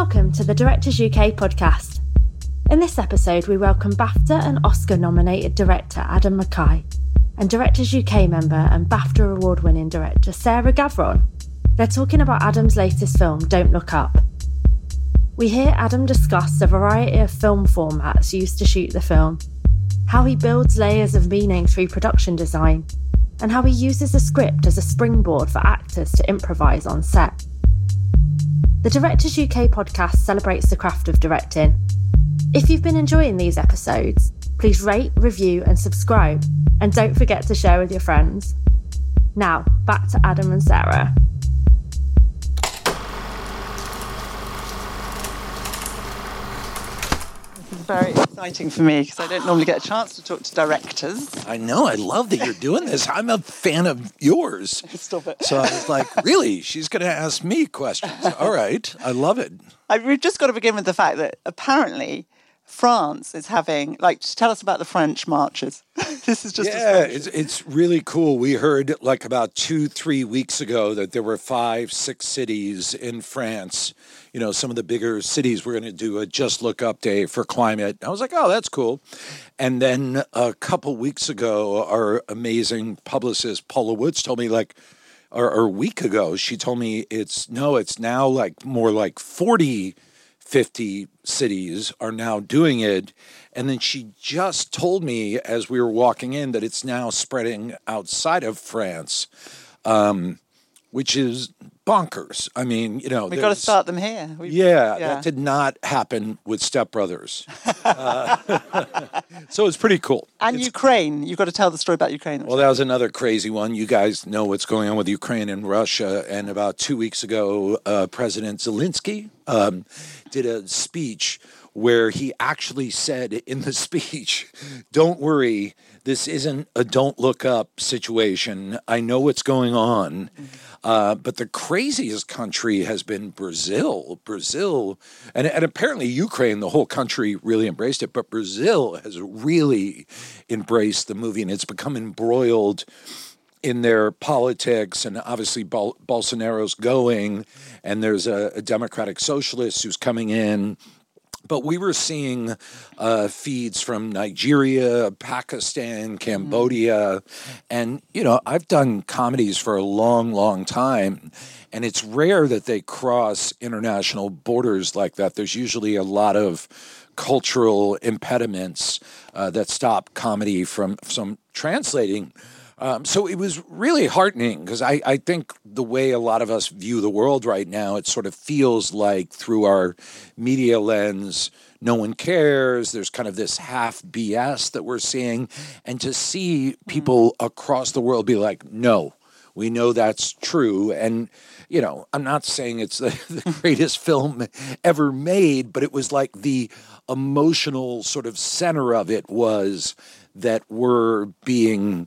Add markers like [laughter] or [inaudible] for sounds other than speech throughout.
Welcome to the Directors UK podcast. In this episode, we welcome BAFTA and Oscar nominated director Adam McKay and Directors UK member and BAFTA award winning director Sarah Gavron. They're talking about Adam's latest film, Don't Look Up. We hear Adam discuss the variety of film formats used to shoot the film, how he builds layers of meaning through production design, and how he uses a script as a springboard for actors to improvise on set. The Directors UK podcast celebrates the craft of directing. If you've been enjoying these episodes, please rate, review, and subscribe, and don't forget to share with your friends. Now, back to Adam and Sarah. Very exciting for me because I don't normally get a chance to talk to directors. I know. I love that you're doing this. I'm a fan of yours. [laughs] Stop it. So I was like, really? She's going to ask me questions. All right. I love it. I, we've just got to begin with the fact that apparently France is having like tell us about the French marches. [laughs] this is just yeah, it's it's really cool. We heard like about two three weeks ago that there were five six cities in France. You know, some of the bigger cities were going to do a just look up day for climate. I was like, oh, that's cool. And then a couple weeks ago, our amazing publicist Paula Woods told me like. Or, or a week ago, she told me it's no, it's now like more like 40 50 cities are now doing it. And then she just told me as we were walking in that it's now spreading outside of France. Um, which is bonkers. I mean, you know, we've got to start them here. Yeah, yeah, that did not happen with Step Brothers. [laughs] uh, [laughs] so it's pretty cool. And it's, Ukraine, you've got to tell the story about Ukraine. Well, that was another crazy one. You guys know what's going on with Ukraine and Russia. And about two weeks ago, uh, President Zelensky um, did a speech where he actually said in the [laughs] speech, Don't worry, this isn't a don't look up situation. I know what's going on. Uh, but the craziest country has been Brazil. Brazil, and, and apparently Ukraine, the whole country really embraced it, but Brazil has really embraced the movie and it's become embroiled in their politics, and obviously Bol- Bolsonaro's going, and there's a, a Democratic Socialist who's coming in but we were seeing uh, feeds from Nigeria, Pakistan, Cambodia, and you know I've done comedies for a long, long time, and it's rare that they cross international borders like that. There's usually a lot of cultural impediments uh, that stop comedy from from translating. Um, so it was really heartening because I, I think the way a lot of us view the world right now, it sort of feels like through our media lens, no one cares. There's kind of this half BS that we're seeing. And to see people across the world be like, no, we know that's true. And, you know, I'm not saying it's [laughs] the, the greatest film ever made, but it was like the emotional sort of center of it was that we're being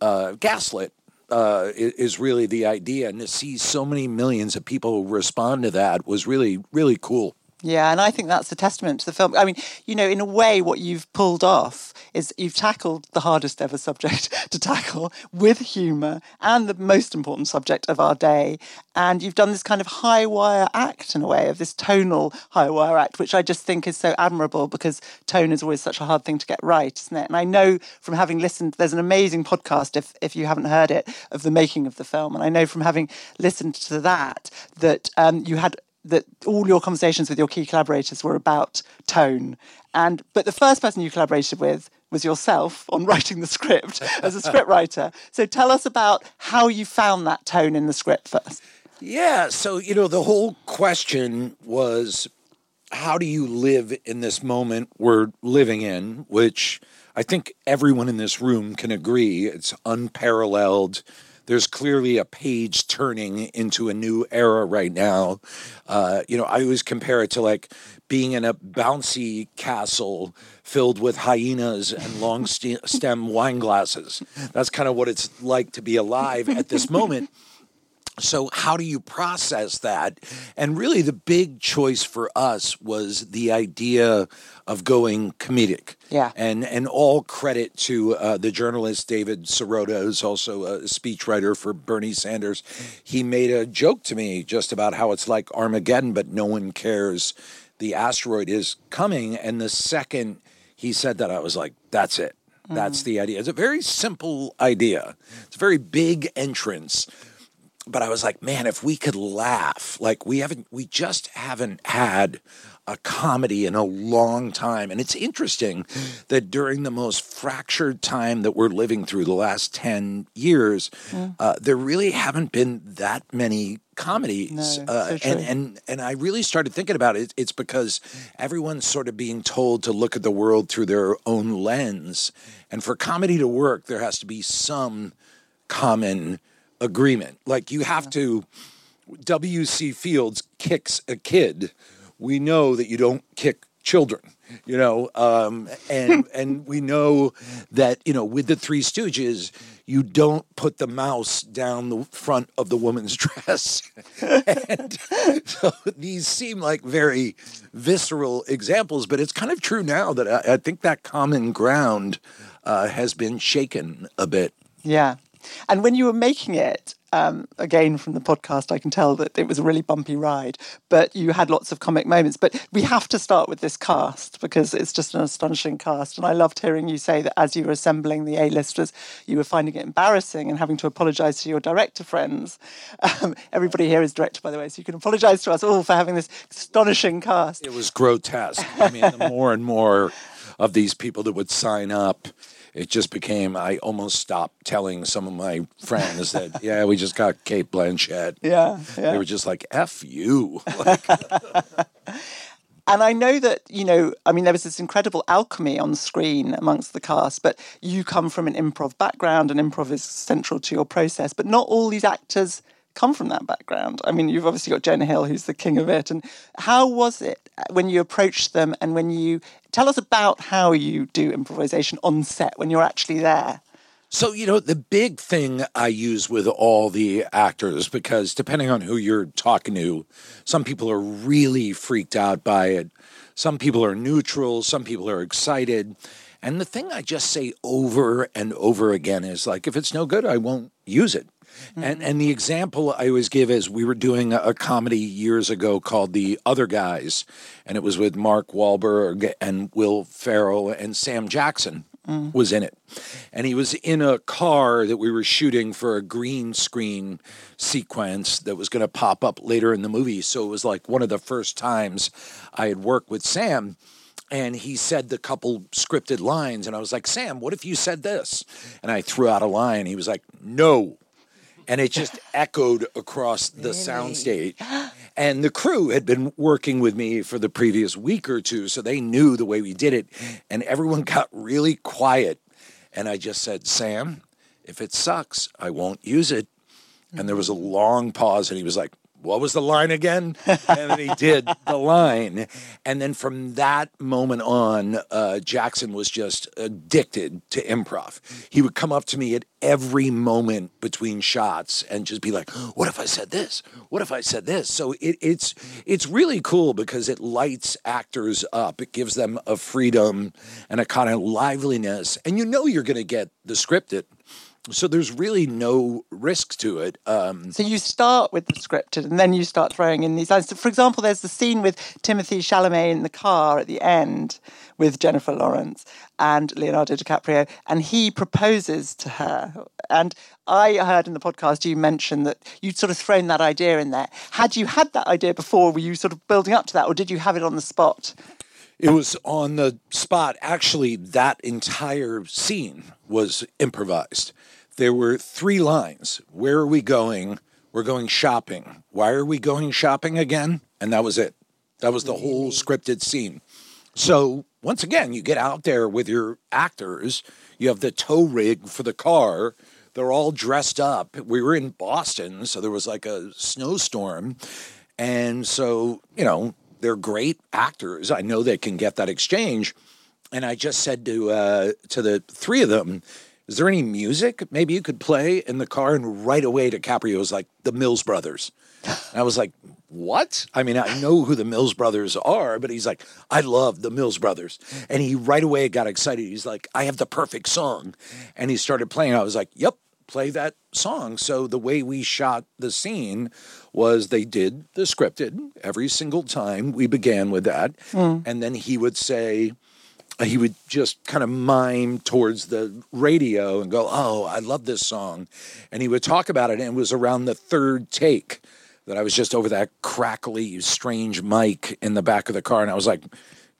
uh, gaslit uh, is really the idea, and to see so many millions of people respond to that was really really cool. Yeah, and I think that's a testament to the film. I mean, you know, in a way, what you've pulled off is you've tackled the hardest ever subject [laughs] to tackle with humour and the most important subject of our day. And you've done this kind of high wire act in a way of this tonal high wire act, which I just think is so admirable because tone is always such a hard thing to get right, isn't it? And I know from having listened, there's an amazing podcast, if, if you haven't heard it, of the making of the film. And I know from having listened to that, that um, you had that all your conversations with your key collaborators were about tone. And but the first person you collaborated with was yourself on [laughs] writing the script as a scriptwriter. So tell us about how you found that tone in the script first. Yeah, so you know the whole question was how do you live in this moment we're living in, which I think everyone in this room can agree it's unparalleled there's clearly a page turning into a new era right now. Uh, you know, I always compare it to like being in a bouncy castle filled with hyenas and long st- stem wine glasses. That's kind of what it's like to be alive at this moment. So, how do you process that? And really, the big choice for us was the idea of going comedic. Yeah. And and all credit to uh, the journalist David Sirota, who's also a speechwriter for Bernie Sanders. He made a joke to me just about how it's like Armageddon, but no one cares. The asteroid is coming, and the second he said that, I was like, "That's it. That's the idea." It's a very simple idea. It's a very big entrance but I was like, man, if we could laugh, like we haven't, we just haven't had a comedy in a long time. And it's interesting that during the most fractured time that we're living through the last 10 years, uh, there really haven't been that many comedies. No, uh, so and, and, and I really started thinking about it. It's because everyone's sort of being told to look at the world through their own lens. And for comedy to work, there has to be some common agreement. Like you have to, W.C. Fields kicks a kid. We know that you don't kick children, you know, um, and [laughs] and we know that you know with the Three Stooges, you don't put the mouse down the front of the woman's [laughs] dress. and so these seem like very visceral examples, but it's kind of true now that I, I think that common ground uh, has been shaken a bit. Yeah. And when you were making it, um, again from the podcast, I can tell that it was a really bumpy ride, but you had lots of comic moments. But we have to start with this cast because it's just an astonishing cast. And I loved hearing you say that as you were assembling the A-listers, you were finding it embarrassing and having to apologise to your director friends. Um, everybody here is director, by the way, so you can apologise to us all for having this astonishing cast. It was grotesque. I mean, the more and more of these people that would sign up, it just became. I almost stopped telling some of my friends that, [laughs] yeah, we just got Cate Blanchett. Yeah, yeah. They were just like, "F you." [laughs] Like, [laughs] And I know that, you know, I mean, there was this incredible alchemy on screen amongst the cast, but you come from an improv background and improv is central to your process, but not all these actors come from that background. I mean, you've obviously got Jonah Hill, who's the king of it. And how was it when you approached them and when you tell us about how you do improvisation on set when you're actually there? So, you know, the big thing I use with all the actors, because depending on who you're talking to, some people are really freaked out by it. Some people are neutral. Some people are excited. And the thing I just say over and over again is like, if it's no good, I won't use it. And mm-hmm. and the example I always give is we were doing a, a comedy years ago called The Other Guys, and it was with Mark Wahlberg and Will Ferrell and Sam Jackson mm. was in it. And he was in a car that we were shooting for a green screen sequence that was going to pop up later in the movie. So it was like one of the first times I had worked with Sam and he said the couple scripted lines and i was like sam what if you said this? And i threw out a line. He was like no and it just [laughs] echoed across the soundstage. [gasps] And the crew had been working with me for the previous week or two so they knew the way we did it and everyone [laughs] got really quiet. And i just said sam if it sucks i won't use it. And there was a mm-hmm. long pause and he was like what was the line again? And then he did the line. And then from that moment on, uh, Jackson was just addicted to improv. He would come up to me at every moment between shots and just be like, "What if I said this? What if I said this?" So it, it's it's really cool because it lights actors up. It gives them a freedom and a kind of liveliness, and you know you're going to get the scripted. So there's really no risk to it. Um, So you start with the scripted and then you start throwing in these lines. So for example, there's the scene with Timothée Chalamet in the car at the end with Jennifer Lawrence and Leonardo DiCaprio, and he proposes to her. And I heard in the podcast you mentioned that you'd sort of thrown that idea in there. Had you had that idea before? Were you sort of building up to that, or did you have it on the spot? It was on the spot. Actually, that entire scene was improvised. There were three lines. Where are we going? We're going shopping. Why are we going shopping again? And that was it. That was the whole scripted scene. So, once again, you get out there with your actors. You have the tow rig for the car. They're all dressed up. We were in Boston, so there was like a snowstorm. And so, you know, they're great actors. I know they can get that exchange. And I just said to uh, to the three of them, Is there any music maybe you could play in the car? And right away, DiCaprio was like, The Mills Brothers. And I was like, What? I mean, I know who the Mills Brothers are, but he's like, I love the Mills Brothers. And he right away got excited. He's like, I have the perfect song. And he started playing. I was like, Yep, play that song. So the way we shot the scene was they did the scripted every single time we began with that. Hmm. And then he would say, he would just kind of mime towards the radio and go, Oh, I love this song. And he would talk about it. And it was around the third take that I was just over that crackly, strange mic in the back of the car. And I was like,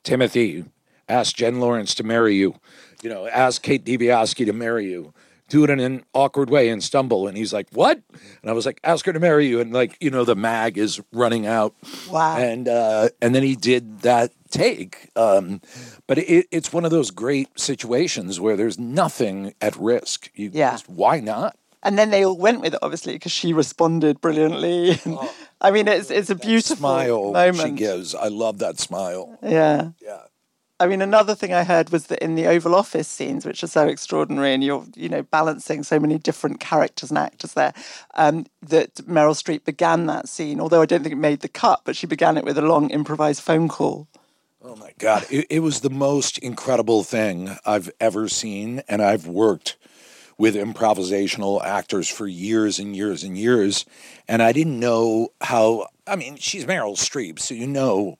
Timothy, ask Jen Lawrence to marry you. You know, ask Kate Dibiasky to marry you. Do it in an awkward way and stumble. And he's like, What? And I was like, Ask her to marry you. And like, you know, the mag is running out. Wow. And uh, and then he did that take. Um, but it, it's one of those great situations where there's nothing at risk. You Yeah. just, why not? And then they all went with it, obviously, because she responded brilliantly. [laughs] And, I mean, it's it's a beautiful Smile moment. she gives. I love that smile. Yeah. Yeah. I mean, another thing I heard was that in the Oval Office scenes, which are so extraordinary, and you're, you know, balancing so many different characters and actors there, um, that Meryl Streep began that scene. Although I don't think it made the cut, but she began it with a long improvised phone call. Oh my God. It, it was the most incredible thing I've ever seen. And I've worked with improvisational actors for years and years and years. And I didn't know how, I mean, she's Meryl Streep, so you know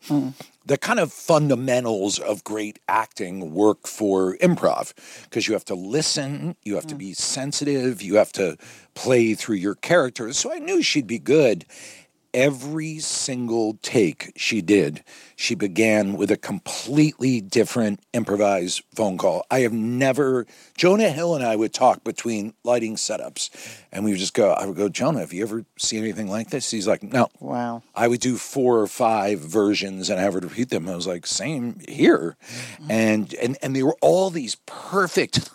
the kind of fundamentals of great acting work for improv because you have to listen, you have to mm. be sensitive, you have to play through your characters. So I knew she'd be good every single take she did, she began with a completely different improvised phone call. I have never, Jonah Hill and I would talk between lighting setups, and we would just go, I would go, Jonah, have you ever seen anything like this? He's like, no. Wow. I would do four or five versions and I would repeat them. I was like, same here. And, and, and they were all these perfect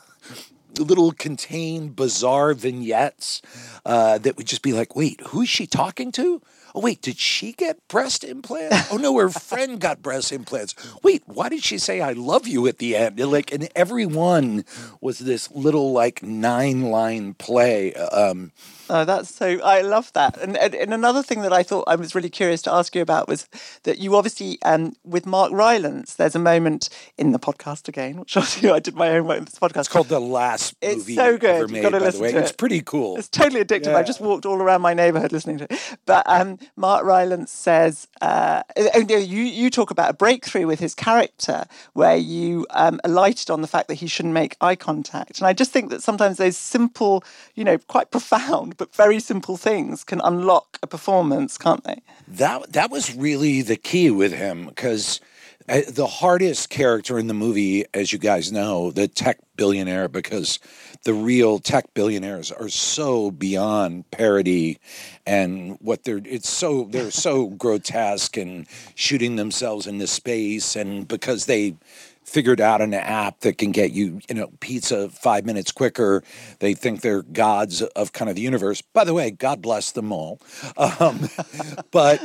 little contained bizarre vignettes uh, that would just be like, wait, who's she talking to? Oh, wait, did she get breast implants? Oh, no, her friend got breast implants. Wait, why did she say I love you at the end? And, Like, and every one was this little, like, nine line play. Um, Oh, that's so. I love that. And, and and another thing that I thought I was really curious to ask you about was that you obviously, um, with Mark Rylance, there's a moment in the podcast again, which [laughs] obviously I did my own work in this podcast. it's called The Last It's Movie so good. Ever You've Made, gotta listen to It's pretty cool. It's totally addictive. I just walked all around my neighborhood listening to it. But um, Mark Rylance says, uh, oh, no, you, you talk about a breakthrough with his character where you um, alighted on the fact that he shouldn't make eye contact. And I just think that sometimes those simple, you know, quite [laughs] profound, but very simple things can unlock a performance, can't they? That that was really the key with him because the hardest character in the movie, as you guys know, the tech billionaire, because the real tech billionaires are so beyond parody and what they're it's so they're so [laughs] grotesque and shooting themselves into space and because they figured out an app that can get you, you know, pizza five minutes quicker. They think they're gods of kind of the universe. By the way, God bless them all. Um, [laughs] but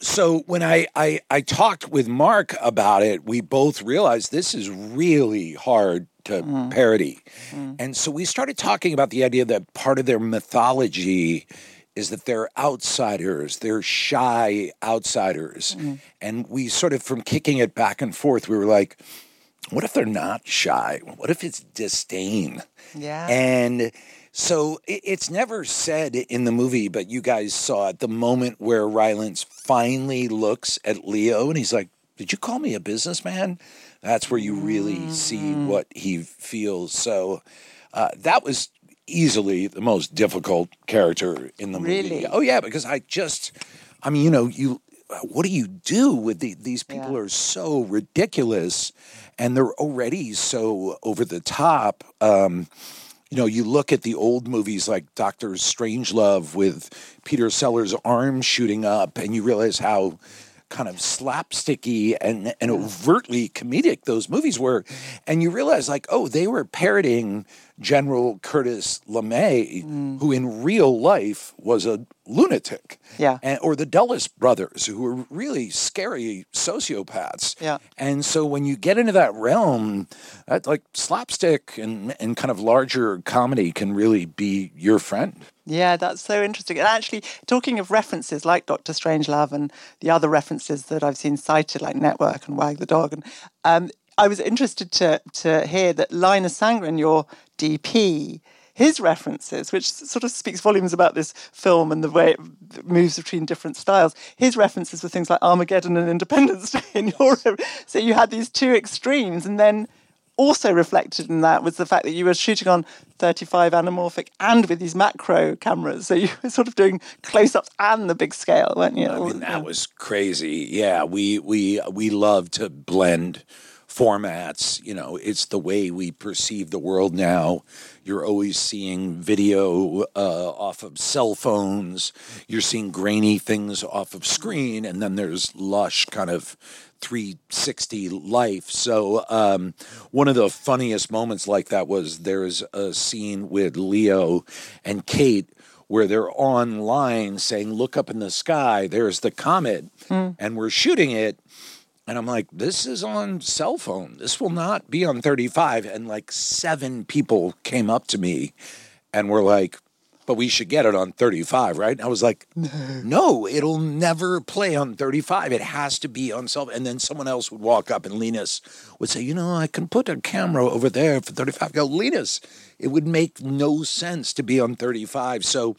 so when I, I I talked with Mark about it, we both realized this is really hard to mm-hmm. parody, mm-hmm. and so we started talking about the idea that part of their mythology is that they're outsiders, they're shy outsiders, mm-hmm. and we sort of from kicking it back and forth, we were like what if they're not shy? What if it's disdain? Yeah. And so it, it's never said in the movie, but you guys saw it the moment where Rylance finally looks at Leo and he's like, Did you call me a businessman? That's where you really see what he feels. So uh, that was easily the most difficult character in the movie. Really? Oh, yeah, because I just, I mean, you know, you. What do you do with the, these people? Yeah. Are so ridiculous, and they're already so over the top. Um, you know, you look at the old movies like Doctor Strangelove with Peter Sellers' arm shooting up, and you realize how kind of slapsticky and, and overtly comedic those movies were. And you realize, like, oh, they were parroting General Curtis LeMay, mm. who in real life was a lunatic. Yeah. And, or the Dulles brothers, who were really scary sociopaths. Yeah. And so when you get into that realm, that like slapstick and, and kind of larger comedy can really be your friend. Yeah, that's so interesting. And actually, talking of references like Doctor Strangelove and the other references that I've seen cited, like Network and Wag the Dog, and um, I was interested to to hear that Linus Sandgren, your DP, his references, which sort of speaks volumes about this film and the way it moves between different styles. His references were things like Armageddon and Independence Day in Europe. So you had these two extremes, and then also reflected in that was the fact that you were shooting on 35 anamorphic and with these macro cameras. So you were sort of doing close ups and the big scale, weren't you? I mean, that was crazy. Yeah, we we we love to blend formats. You know, it's the way we perceive the world now. You're always seeing video uh, off of cell phones. You're seeing grainy things off of screen, and then there's lush kind of 360 life. So um, one of the funniest moments like that was there's a scene with Leo and Kate where they're online saying, "Look up in the sky. There's the comet," and we're shooting it. And I'm like, this is on cell phone. This will not be on 35. And like seven people came up to me and were like, but we should get it on 35, right? And I was like, [laughs] no, it'll never play on 35. It has to be on cell. And then someone else would walk up and Linus would say, you know, I can put a camera over there for 35. I go, Linus, it would make no sense to be on 35. So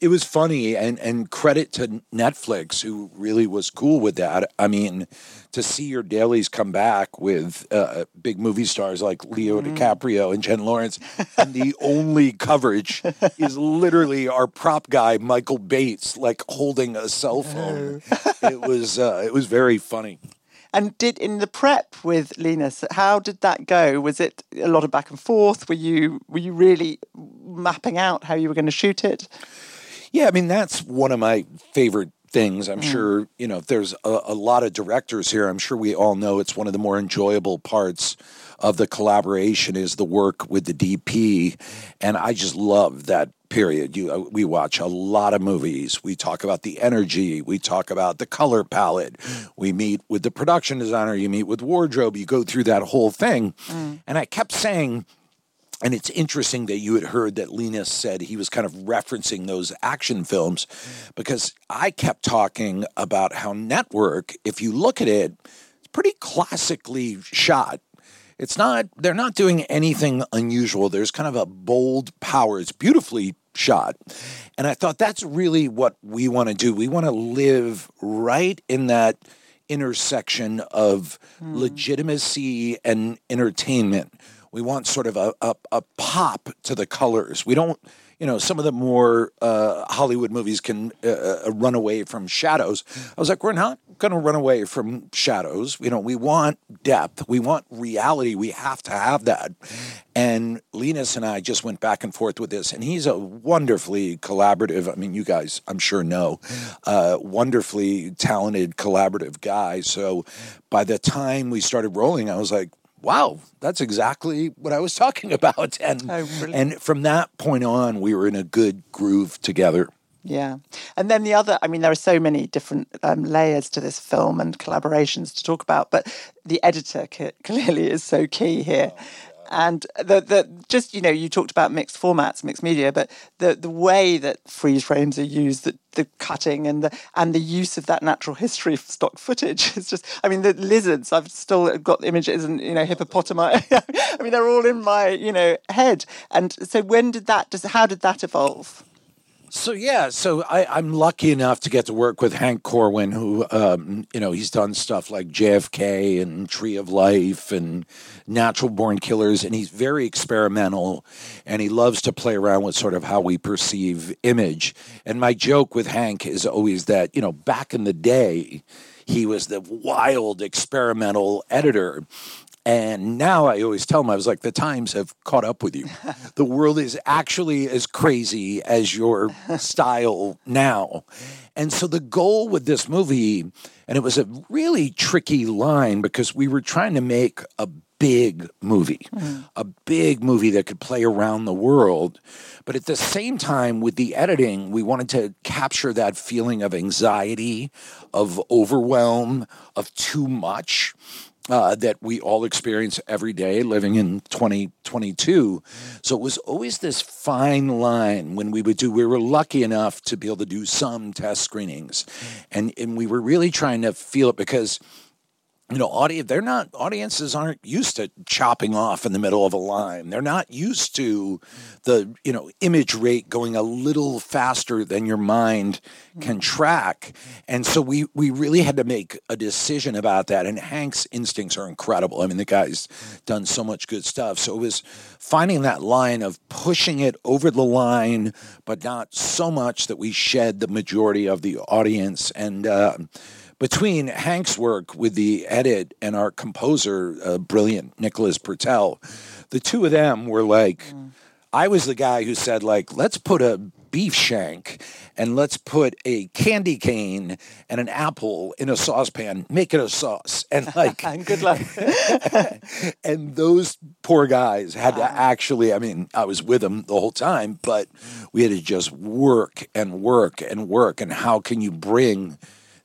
it was funny and and credit to Netflix who really was cool with that. I mean, to see your dailies come back with uh, big movie stars like Leo DiCaprio and Jen Lawrence, and the [laughs] only coverage is literally our prop guy Michael Bates like holding a cell phone. it was uh, it was very funny. And did in the prep with Linus, how did that go? Was it a lot of back and forth? Were you were you really mapping out how you were going to shoot it? Yeah, I mean that's one of my favorite things. I'm mm. sure you know there's a, a lot of directors here. I'm sure we all know it's one of the more enjoyable parts of the collaboration is the work with the DP, and I just love that period. You, uh, we watch a lot of movies. We talk about the energy. We talk about the color palette. Mm. We meet with the production designer. You meet with wardrobe. You go through that whole thing, mm. and I kept saying. And it's interesting that you had heard that Linus said he was kind of referencing those action films because I kept talking about how Network, if you look at it, it's pretty classically shot. It's not, they're not doing anything unusual. There's kind of a bold power. It's beautifully shot. And I thought that's really what we want to do. We want to live right in that intersection of hmm. legitimacy and entertainment. We want sort of a, a, a pop to the colors. We don't, you know, some of the more uh, Hollywood movies can uh, uh, run away from shadows. I was like, we're not going to run away from shadows. You know, we want depth. We want reality. We have to have that. And Linus and I just went back and forth with this, and he's a wonderfully collaborative. I mean, you guys, I'm sure know, uh, wonderfully talented, collaborative guy. So by the time we started rolling, I was like, wow, that's exactly what I was talking [laughs] about. And brilliant. and from that point on, we were in a good groove together. Yeah. And then the other, I mean, there are so many different um, layers to this film and collaborations to talk about, but the editor c- clearly is so key here. And the, the just you know you talked about mixed formats, mixed media, but the, the way that freeze frames are used, the, the cutting and the and the use of that natural history stock footage [laughs] is just. I mean, the lizards. I've still got images and you know hippopotami. [laughs] I mean, they're all in my you know head. And so when did that? Just how did that evolve? So yeah, so I, I'm lucky enough to get to work with Hank Corwin, who um, you know he's done stuff like JFK and Tree of Life and Natural Born Killers, and he's very experimental, and he loves to play around with sort of how we perceive image. And my joke with Hank is always that you know back in the day, he was the wild experimental editor. And now I always tell him, I was like, the times have caught up with you. [laughs] the world is actually as crazy as your style now. And so the goal with this movie, and it was a really tricky line because we were trying to make a big movie, mm-hmm. a big movie that could play around the world. But at the same time, with the editing, we wanted to capture that feeling of anxiety, of overwhelm, of too much. Uh, that we all experience every day living in 2022. So it was always this fine line when we would do, we were lucky enough to be able to do some test screenings. And, and we were really trying to feel it because you know, audience they're not audiences aren't used to chopping off in the middle of a line. They're not used to the, you know, image rate going a little faster than your mind can track. And so we we really had to make a decision about that. And Hank's instincts are incredible. I mean, the guy's done so much good stuff. So it was finding that line of pushing it over the line, but not so much that we shed the majority of the audience. And uh, between Hank's work with the edit and our composer, uh, brilliant Nicholas Britell, the two of them were like, mm. I was the guy who said, like, let's put a beef shank and let's put a candy cane and an apple in a saucepan, make it a sauce. And like, and [laughs] good luck. [laughs] and those poor guys had to actually, I mean, I was with them the whole time, but we had to just work and work and work. And how can you bring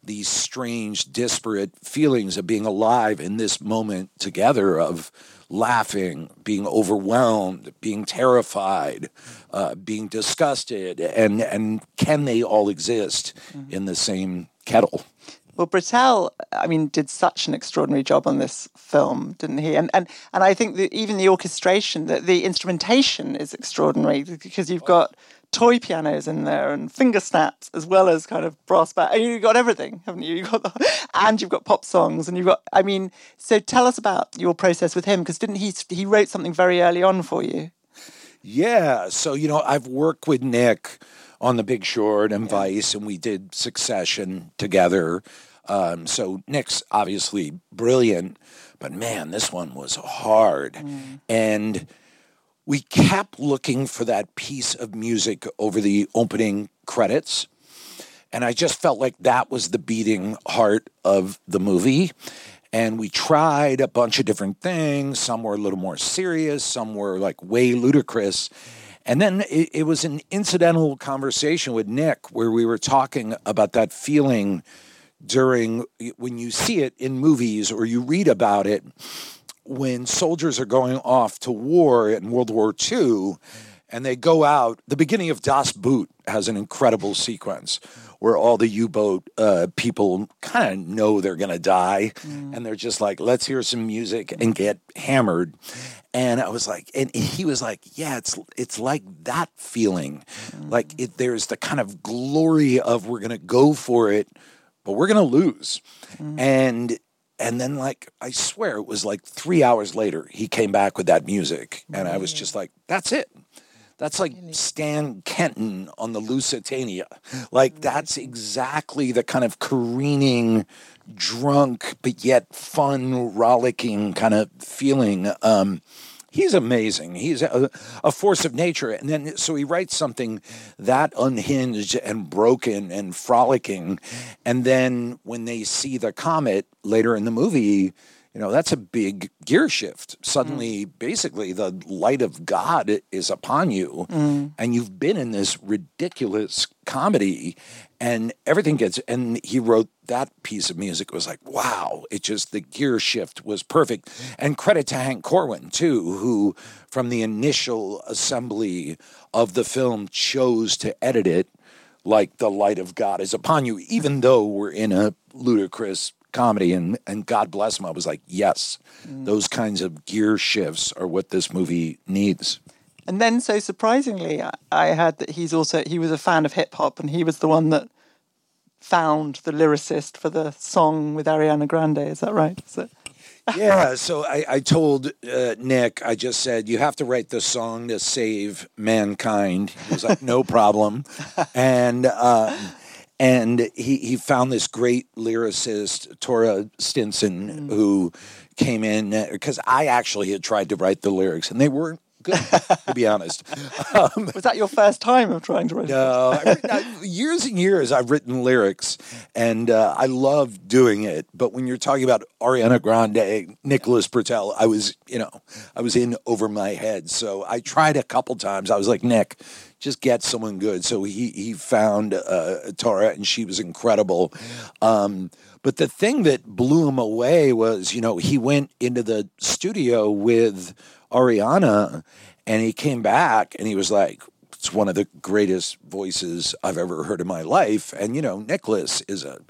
these strange, disparate feelings of being alive in this moment together of laughing, being overwhelmed, being terrified, uh, being disgusted, and and can they all exist mm-hmm. in the same kettle? Well, Britell, I mean, did such an extraordinary job on this film, didn't he? And and and I think that even the orchestration, that the instrumentation is extraordinary because you've got toy pianos in there and finger snaps as well as kind of brass band. And you've got everything, haven't you? You've got the, and you've got pop songs and you've got. I mean, so tell us about your process with him because didn't he he wrote something very early on for you? Yeah. So you know, I've worked with Nick on The Big Short and yeah. Vice, and we did Succession together. Um, so Nick's obviously brilliant, but man, this one was hard mm. and we kept looking for that piece of music over the opening credits. And I just felt like that was the beating heart of the movie. And we tried a bunch of different things. Some were a little more serious, some were like way ludicrous. And then it, it was an incidental conversation with Nick where we were talking about that feeling during when you see it in movies or you read about it when soldiers are going off to war in World War II and they go out, the beginning of Das Boot has an incredible sequence where all the U boat uh, people kind of know they're going to die. Mm. And they're just like, let's hear some music and get hammered. And I was like, and he was like, yeah, it's it's like that feeling. Mm. Like it, there's the kind of glory of we're going to go for it, but we're going to lose. Mm. And and then like i swear it was like three hours later he came back with that music. And i was just like that's it. That's like stan kenton on the lusitania. Like that's exactly the kind of careening drunk but yet fun rollicking kind of feeling. Um, he's amazing. He's a, a, force of nature. And then, so he writes something that unhinged and broken and frolicking. And then when they see the comet later in the movie, you know, that's a big gear shift. Suddenly, mm. basically, the light of God is upon you, mm. and you've been in this ridiculous comedy, and everything gets. And he wrote that piece of music it was like, wow! It just the gear shift was perfect. And credit to Hank Corwin too, who from the initial assembly of the film chose to edit it like the light of God is upon you, even though we're in a ludicrous comedy and and God bless him I was like yes mm. those kinds of gear shifts are what this movie needs and then so surprisingly I, I heard that he's also he was a fan of hip hop and he was the one that found the lyricist for the song with Ariana Grande is that right so yeah, [laughs] so I, I told uh, Nick, I just said, you have to write the song to save mankind. He was like, no problem. [laughs] And uh, and he, he found this great lyricist, Taura Stinson, mm. who came in because I actually had tried to write the lyrics and they weren't good, to be honest. [laughs] Um, Was that your first time of trying to write? no, written- I- years and years I've written lyrics, and uh, I love doing it. But when you're talking about Ariana Grande, Nicholas Britell, I was, you know, I was in over my head. So I tried a couple times. I was like, Nick, just get someone good. So he he found uh, Tara, and she was incredible. Um, but the thing that blew him away was, you know, he went into the studio with Ariana, and he came back, and he was like, it's one of the greatest voices I've ever heard in my life. And, you know, Nicholas is a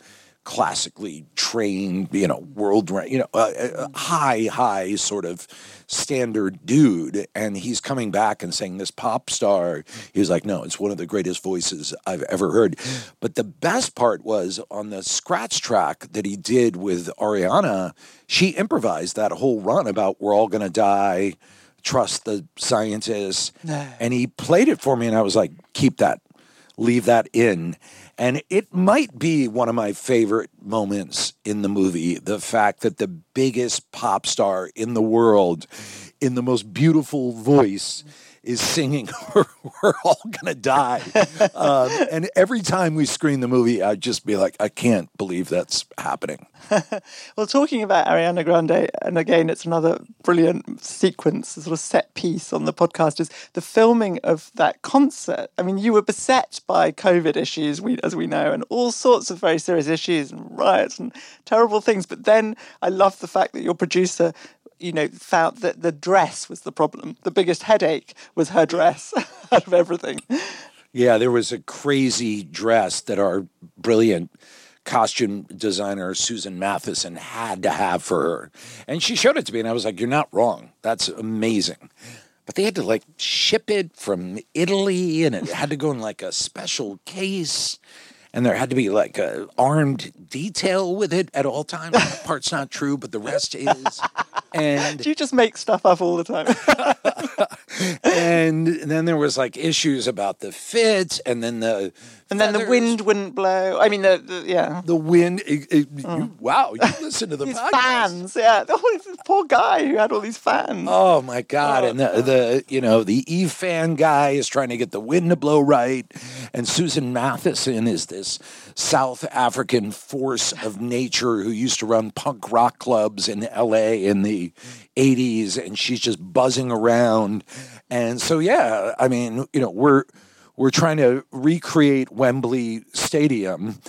classically trained, you know, world, you know, uh, uh, high, high sort of standard dude. And he's coming back and saying this pop star. He was like, no, it's one of the greatest voices I've ever heard. But the best part was on the scratch track that he did with Ariana, she improvised that whole run about we're all going to die trust the scientists. [sighs] And he played it for me, and I was like, keep that, leave that in. And it might be one of my favorite moments in the movie the fact that the biggest pop star in the world, in the most beautiful voice, is singing [laughs] we're, we're all gonna die um, [laughs] and every time we screen the movie i'd just be like i can't believe that's happening [laughs] Well, talking about Ariana Grande, and again, it's another brilliant sequence, sort of set piece on the podcast, is the filming of that concert. I mean, you were beset by COVID issues, we, as we know, and all sorts of very serious issues and riots and terrible things. But then I love the fact that your producer. You know, found that the dress was the problem. The biggest headache was her dress [laughs] out of everything. Yeah, there was a crazy dress that our brilliant costume designer Susan Matheson had to have for her. And she showed it to me and I was like, "You're not wrong. That's amazing." But they had to like ship it from Italy and it had to go in like a special case. And there had to be like a armed detail with it at all times. That part's not true, but the rest is. And Do you just make stuff up all the time? [laughs] and then there was like issues about the fit and then the and then the wind wouldn't blow. I mean, the, the yeah. the wind it- it- you- mm. wow you [laughs] listen to the These podcast. fans, yeah. [laughs] Oh, this poor guy who had all these fans. Oh my God! Oh. And the, the you know the E fan guy is trying to get the wind to blow right, and Susan Matheson is this South African force of nature who used to run punk rock clubs in L.A. in the '80s, and she's just buzzing around. And so yeah, I mean you know we're we're trying to recreate Wembley Stadium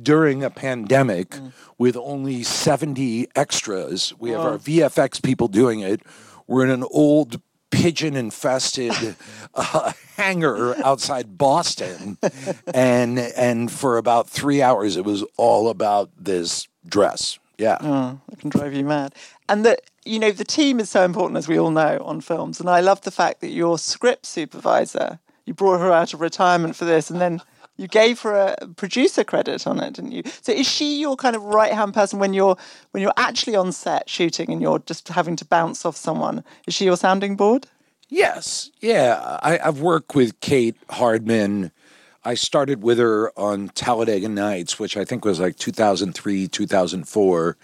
during a pandemic with only 70 extras. We have our VFX people doing it. We're in an old pigeon infested [laughs] uh, hangar outside Boston. And and for about 3 hours it was all about this dress. Yeah. Oh, it can drive you mad. And that you know the team is so important, as we all know, on films. And I love the fact that your script supervisor, you brought her out of retirement for this, and then you gave her a producer credit on it, didn't you? So is she your kind of right hand person when you're when you're actually on set shooting and you're just having to bounce off someone? Is she your sounding board? Yes, yeah. I, I've worked with Kate Hardman. I started with her on Talladega Nights, which I think was like 2003, 2004.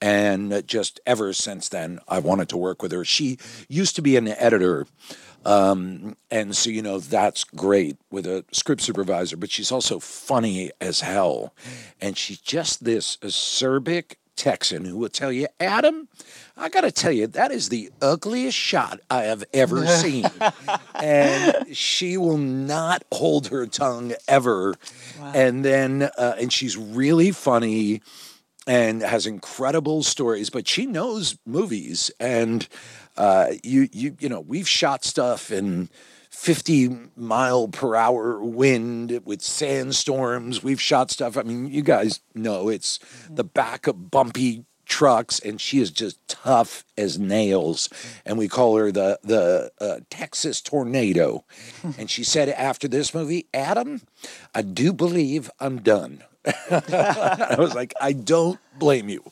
And just ever since then, I wanted to work with her. She used to be an editor. Um, and so, you know, that's great with a script supervisor, but she's also funny as hell. And she's just this acerbic Texan who will tell you, Adam, I got to tell you, that is the ugliest shot I have ever [laughs] seen. and she will not hold her tongue ever. And then, uh, and she's really funny and has incredible stories, but she knows movies. And uh, you, you, you know, we've shot stuff in 50 mile per hour wind with sandstorms. We've shot stuff. I mean, you guys know it's the back of bumpy trucks, and she is just tough as nails. And we call her the the uh, Texas tornado. [laughs] and she said after this movie, Adam, I do believe I'm done. [laughs] I was like, I don't blame you.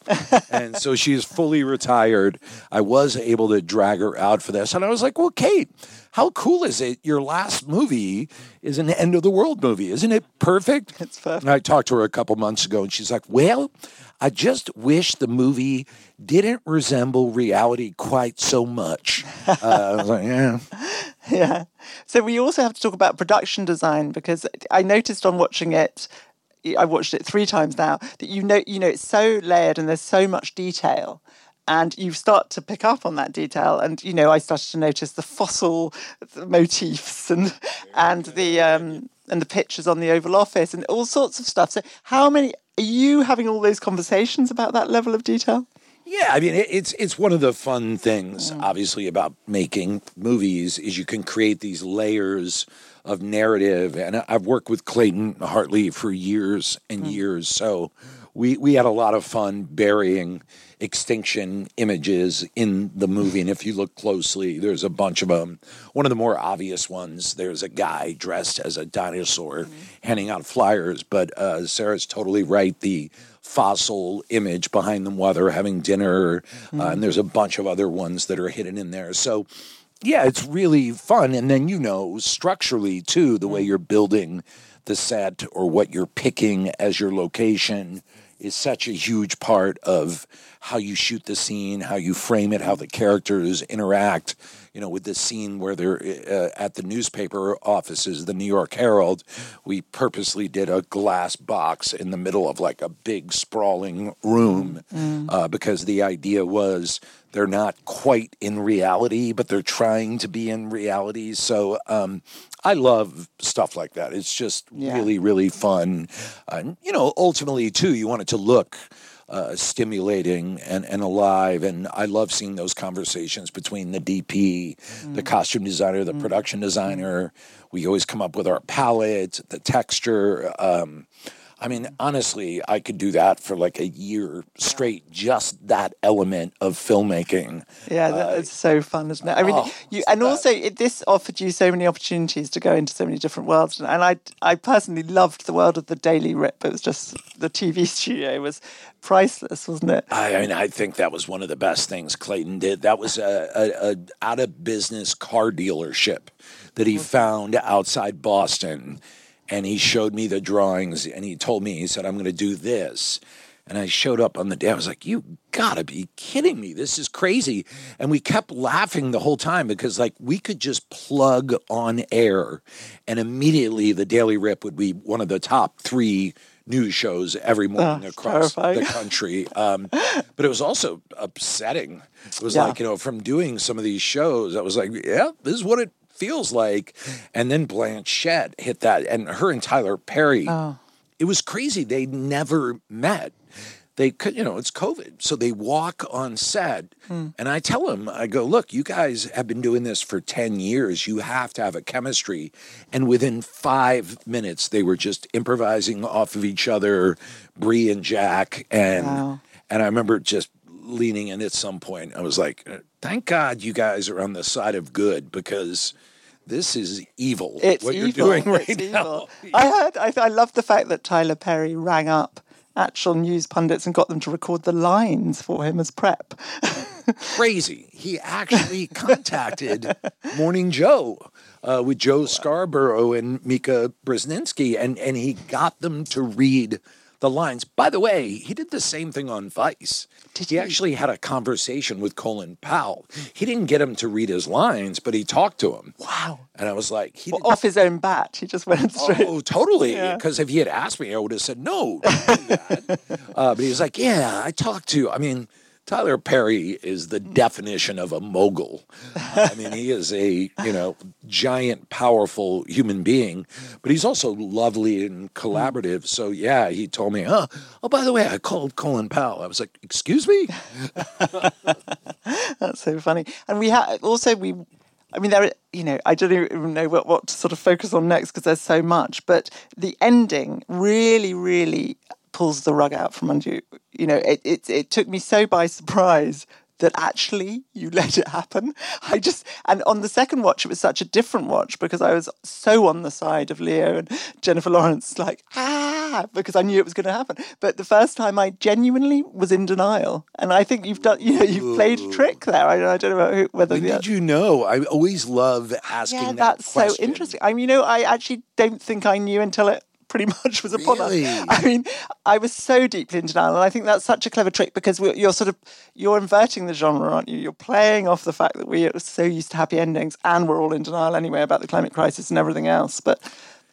and so she's fully retired. I was able to drag her out for this. And I was like, well, Kate, how cool is it? Your last movie is an end of the world movie. Isn't it perfect? It's perfect. And I talked to her a couple months ago and she's like, well, I just wish the movie didn't resemble reality quite so much. Uh, I was like, yeah. [laughs] Yeah. So we also have to talk about production design because I noticed on watching it, I watched it three times now, that you know, you know, it's so layered and there's so much detail. And you start to pick up on that detail, and you know, I started to notice the fossil motifs and and the um, and the pictures on the Oval Office and all sorts of stuff. So, how many are you having all those conversations about that level of detail? Yeah, I mean, it, it's it's one of the fun things, obviously, about making movies is you can create these layers of narrative. And I've worked with Clayton Hartley for years and years, so we we had a lot of fun burying extinction images in the movie. And if you look closely, there's a bunch of them. One of the more obvious ones, there's a guy dressed as a dinosaur handing out flyers. But uh, Sarah's totally right. The fossil image behind them while they're having dinner, uh, and there's a bunch of other ones that are hidden in there. So. Yeah, it's really fun. And then, you know, structurally too, the way you're building the set or what you're picking as your location is such a huge part of how you shoot the scene, how you frame it, how the characters interact. You know, with the scene where they're uh, at the newspaper offices, the New York Herald, we purposely did a glass box in the middle of like a big sprawling room uh, because the idea was they're not quite in reality, but they're trying to be in reality. So um, I love stuff like that. It's just Yeah. really, really fun. And, you know, ultimately, too, you want it to look uh, stimulating and, and alive. And I love seeing those conversations between the DP, the costume designer, the production designer. We always come up with our palette, the texture. Um, I mean, honestly, I could do that for like a year straight, just that element of filmmaking. Yeah, that uh, is so fun, isn't it? I mean, oh, you and the also it, this offered you so many opportunities to go into so many different worlds, and I I personally loved the world of the Daily Rip. It was just the TV [laughs] studio was priceless, wasn't it? I mean, I think that was one of the best things Clayton did. That was a, a, a out of business car dealership that he mm-hmm. found outside Boston, and he showed me the drawings, and he told me he said, "I'm going to do this." And I showed up on the day. I was like, "You gotta be kidding me! This is crazy!" And we kept laughing the whole time because, like, we could just plug on air, and immediately the Daily Rip would be one of the top three news shows every morning Oh, across terrifying. the [laughs] country. Um, but it was also upsetting. It was Yeah. like, you know, from doing some of these shows, I was like, yeah, this is what it feels like. And then Blanchett hit that, and her and Tyler Perry, Oh. it was crazy. They never met. They could, you know, it's COVID. So they walk on set. Hmm. And I tell them, I go, look, you guys have been doing this for 10 years. You have to have a chemistry. And within five minutes, they were just improvising off of each other, Brie and Jack. And, Wow. and I remember just leaning in at some point. I was like, thank God you guys are on the side of good because this is evil. It's what evil. you're doing right it's now. evil. I heard. I, I love the fact that Tyler Perry rang up actual news pundits and got them to record the lines for him as prep. [laughs] crazy. He actually contacted Morning Joe uh, with Joe Scarborough and Mika Brzezinski, and, and he got them to read the lines. By the way, he did the same thing on Vice. he actually had a conversation with Colin Powell. He didn't get him to read his lines, but he talked to him. Wow. And I was like, he Well, off his own bat, he just went straight. Oh, totally. Yeah. Because if he had asked me, I would have said no. don't do that." [laughs] uh, but he was like, "Yeah, I talked to." I mean, Tyler Perry is the hmm. definition of a mogul. I mean, he is a you know giant, powerful human being, but he's also lovely and hmm. collaborative. So yeah, he told me, "Oh, oh, by the way, I called Colin Powell." I was like, "Excuse me." [laughs] That's so funny. And we had also we. I mean, there. You know, I don't even know what, what to sort of focus on next because there's so much. But the ending really, really pulls the rug out from under you. You know, it it, it took me so by surprise that actually you [laughs] let it happen. I just, and on the second watch, it was such a different watch because I was so on the side of Leo and Jennifer Lawrence, like, ah, because I knew it was going to happen. But the first time I genuinely was in denial. And I think you've done, you know, you've played a trick there. I, I don't know whether. When did you know? I always love asking yeah, that that's so interesting. I mean, you know, I actually don't think I knew until it pretty [laughs] much was upon Really? us. I mean, I was so deeply in denial, and I think that's such a clever trick because we're, you're sort of you're inverting the genre, aren't you? You're playing off the fact that we are so used to happy endings, and we're all in denial anyway about the climate crisis and everything else. But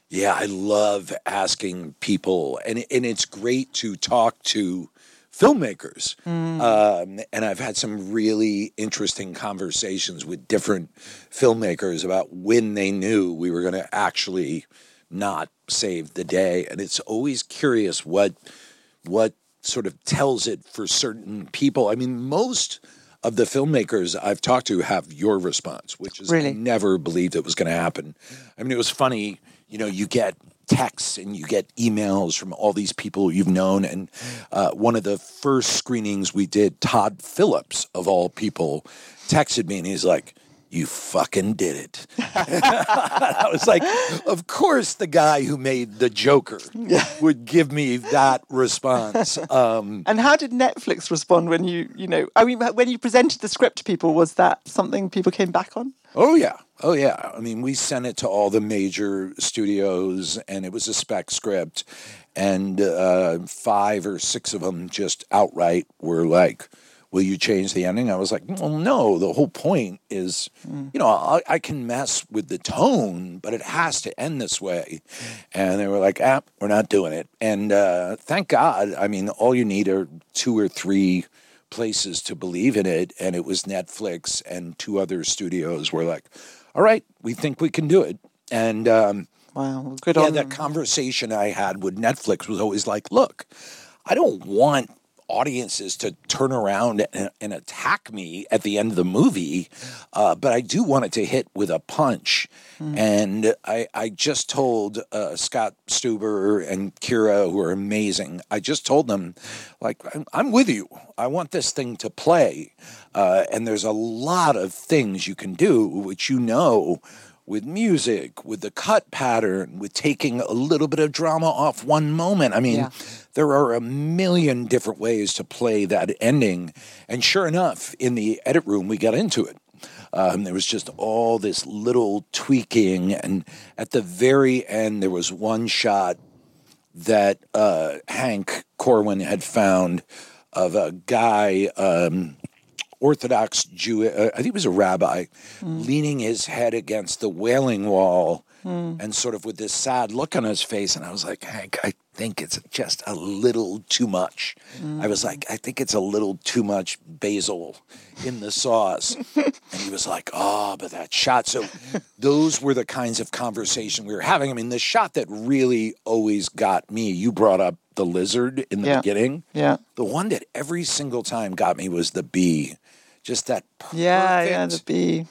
Yeah, I love asking people, and and it's great to talk to filmmakers. Um, and I've had some really interesting conversations with different filmmakers about when they knew we were going to actually not save the day, and it's always curious what what sort of tells it for certain people. I mean, most of the filmmakers I've talked to have your response, which is Really? I never believed it was going to happen. I mean, it was funny. You know, you get texts and you get emails from all these people you've known. And uh, one of the first screenings we did, Todd Phillips, of all people, texted me and he's like, you fucking did it. [laughs] I was like, of course, the guy who made the Joker [laughs] would give me that response. [laughs] Um, and how did Netflix respond when you you know? I mean, when you presented the script to people, was that something people came back on? Oh yeah, oh yeah. I mean, we sent it to all the major studios, and it was a spec script, and uh, five or six of them just outright were like, "Will you change the ending?" I was like, "Well, no. The whole point is, you know, I, I can mess with the tone, but it has to end this way." And they were like, "Ah, we're not doing it." And uh, thank God. I mean, all you need are two or three places to believe in it, and it was Netflix and two other studios were like, "All right, we think we can do it." And um, Wow, well, good yeah, on that conversation I had with Netflix was always like, "Look, I don't want." Audiences to turn around and, and attack me at the end of the movie, uh, but I do want it to hit with a punch. And I, I just told uh, Scott Stuber and Kira, who are amazing, I just told them, like, I'm, I'm with you. I want this thing to play. Uh, and there's a lot of things you can do, which you know with music, with the cut pattern, with taking a little bit of drama off one moment. I mean, Yeah. there are a million different ways to play that ending. And sure enough, in the edit room, we got into it. Um, there was just all this little tweaking. And at the very end, there was one shot that uh, Hank Corwin had found of a guy, um, Orthodox Jew, uh, I think he was a rabbi, hmm. leaning his head against the wailing wall hmm. and sort of with this sad look on his face. And I was like, Hank, I think it's just a little too much. I was like, I think it's a little too much basil in the sauce. [laughs] and he was like, oh, but that shot. So those were the kinds of conversation we were having. I mean, the shot that really always got me, you brought up the lizard in the Yeah. beginning. Yeah, The one that every single time got me was the bee. Just that perfect, yeah, yeah. The bee.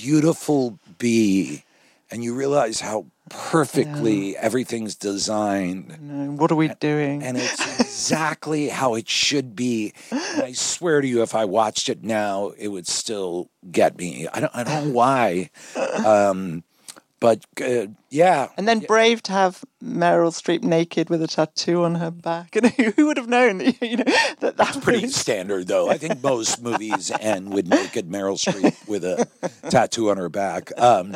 beautiful bee. And you realize how perfectly everything's designed. No, what are we doing? And it's [laughs] exactly how it should be. And I swear to you, if I watched it now, it would still get me. I don't, I don't know why. [laughs] Um, but uh, yeah. And then brave to have Meryl Streep naked with a tattoo on her back. [laughs] And who, would have known that, you know, that that pretty was- standard, though. I think most [laughs] movies end with naked Meryl Streep with a tattoo on her back. Um,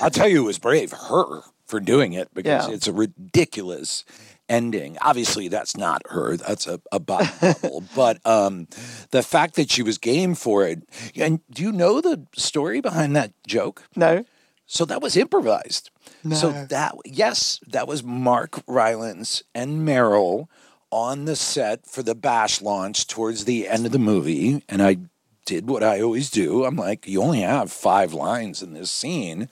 I'll tell you, it was brave her for doing it because Yeah. it's a ridiculous ending. Obviously, that's not her. That's a, a double. [laughs] But um, the fact that she was game for it. And do you know the story behind that joke? No. So that was improvised. So that yes, that was Mark Rylance and Meryl on the set for the Bash launch towards the end of the movie, and I did what I always do. I'm like, you only have five lines in this scene.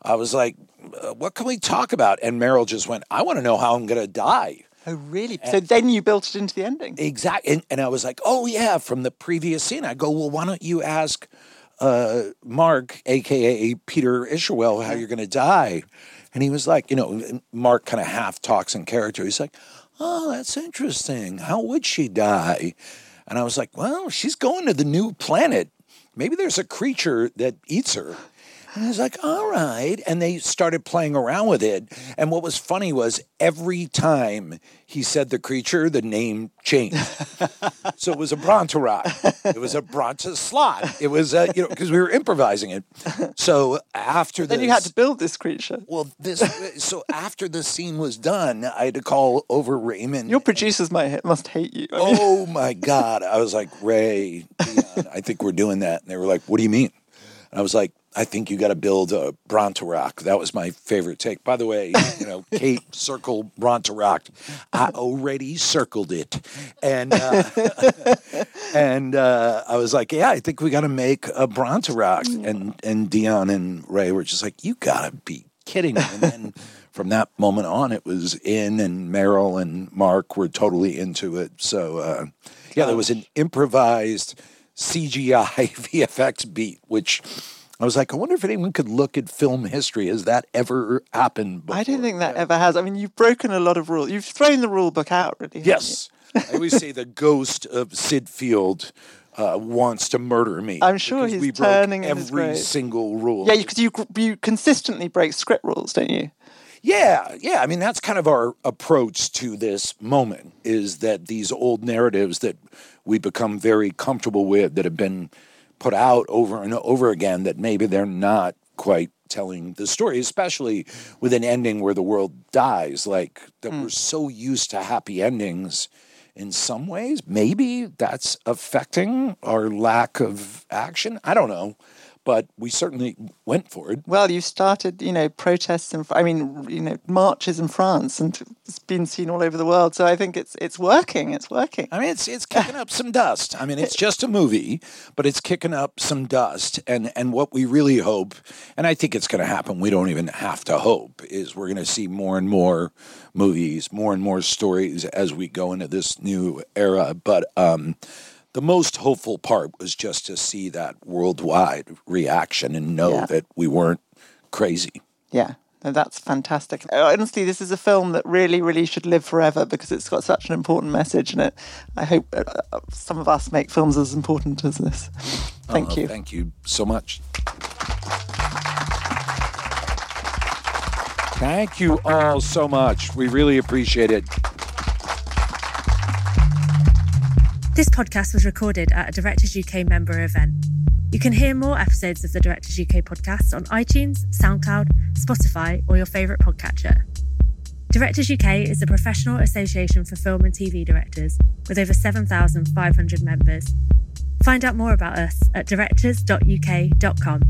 I was like, uh, what can we talk about? And Meryl just went, I want to know how I'm going to die. Oh, really? So then you built it into the ending. Exactly. And, and I was like, oh, yeah, from the previous scene. I go, well, why don't you ask uh, Mark, AKA Peter Isherwell, how you're going to die? And he was like, you know, Mark kind of half talks in character. He's like, oh, that's interesting. How would she die? And I was like, well, she's going to the new planet. Maybe there's a creature that eats her. And I was like, all right. And they started playing around with it. And what was funny was every time he said the creature, the name changed. so it was a Bronteroc. It was a Brontoslot. It was, uh, you know, because we were improvising it. So after Then this, you had to build this creature. well, this, so after the scene was done, I had to call over Raymond. Your producers might must hate you. I mean, Oh my God. I was like, Ray, Dion, I think we're doing that. And they were like, What do you mean? And I was like, I think you got to build a Bronteroc. That was my favorite take. By the way, you know, [laughs] Kate circle Bronteroc. I already circled it, and uh, [laughs] and uh, I was like, yeah, I think we got to make a Bronteroc. And and Dion and Ray were just like, you got to be kidding me. And then from that moment on, it was in, and Meryl and Mark were totally into it. So uh, yeah, there was an improvised CGI [laughs] VFX beat, which I was like, I wonder if anyone could look at film history. Has that ever happened? Before? I don't think that ever has. I mean, you've broken a lot of rules. You've thrown the rule book out, really. Yes, I always say the ghost of Syd Field. Uh, wants to murder me. I'm sure because he's we broke turning in his every grave. single rule. Yeah, because you, you consistently break script rules, don't you? Yeah, yeah. I mean, that's kind of our approach to this moment is that these old narratives that we become very comfortable with that have been put out over and over again that maybe they're not quite telling the story, especially with an ending where the world dies. Like that hmm. we're so used to happy endings in some ways. Maybe that's affecting our lack of action. I don't know. But we certainly went for it. Well, you started, you know, protests and I mean, you know, marches in France, and it's been seen all over the world. So I think it's it's working. It's working. I mean, it's it's kicking up some dust. I mean, it's just a movie, but it's kicking up some dust. And and what we really hope, and I think it's going to happen. We don't even have to hope. Is we're going to see more and more movies, more and more stories as we go into this new era. But um, the most hopeful part was just to see that worldwide reaction and know Yeah. that we weren't crazy. Yeah. No, that's fantastic. Uh, Honestly, this is a film that really, really should live forever because it's got such an important message in it. I hope uh, uh, some of us make films as important as this. [laughs] Thank Uh, you. Thank you so much. Thank you all so much. We really appreciate it. This podcast was recorded at a Directors UK member event. You can hear more episodes of the Directors UK podcast on iTunes, SoundCloud, Spotify, or your favourite podcatcher. Directors UK is a professional association for film and TV directors with over 7,500 members. Find out more about us at directors.uk.com.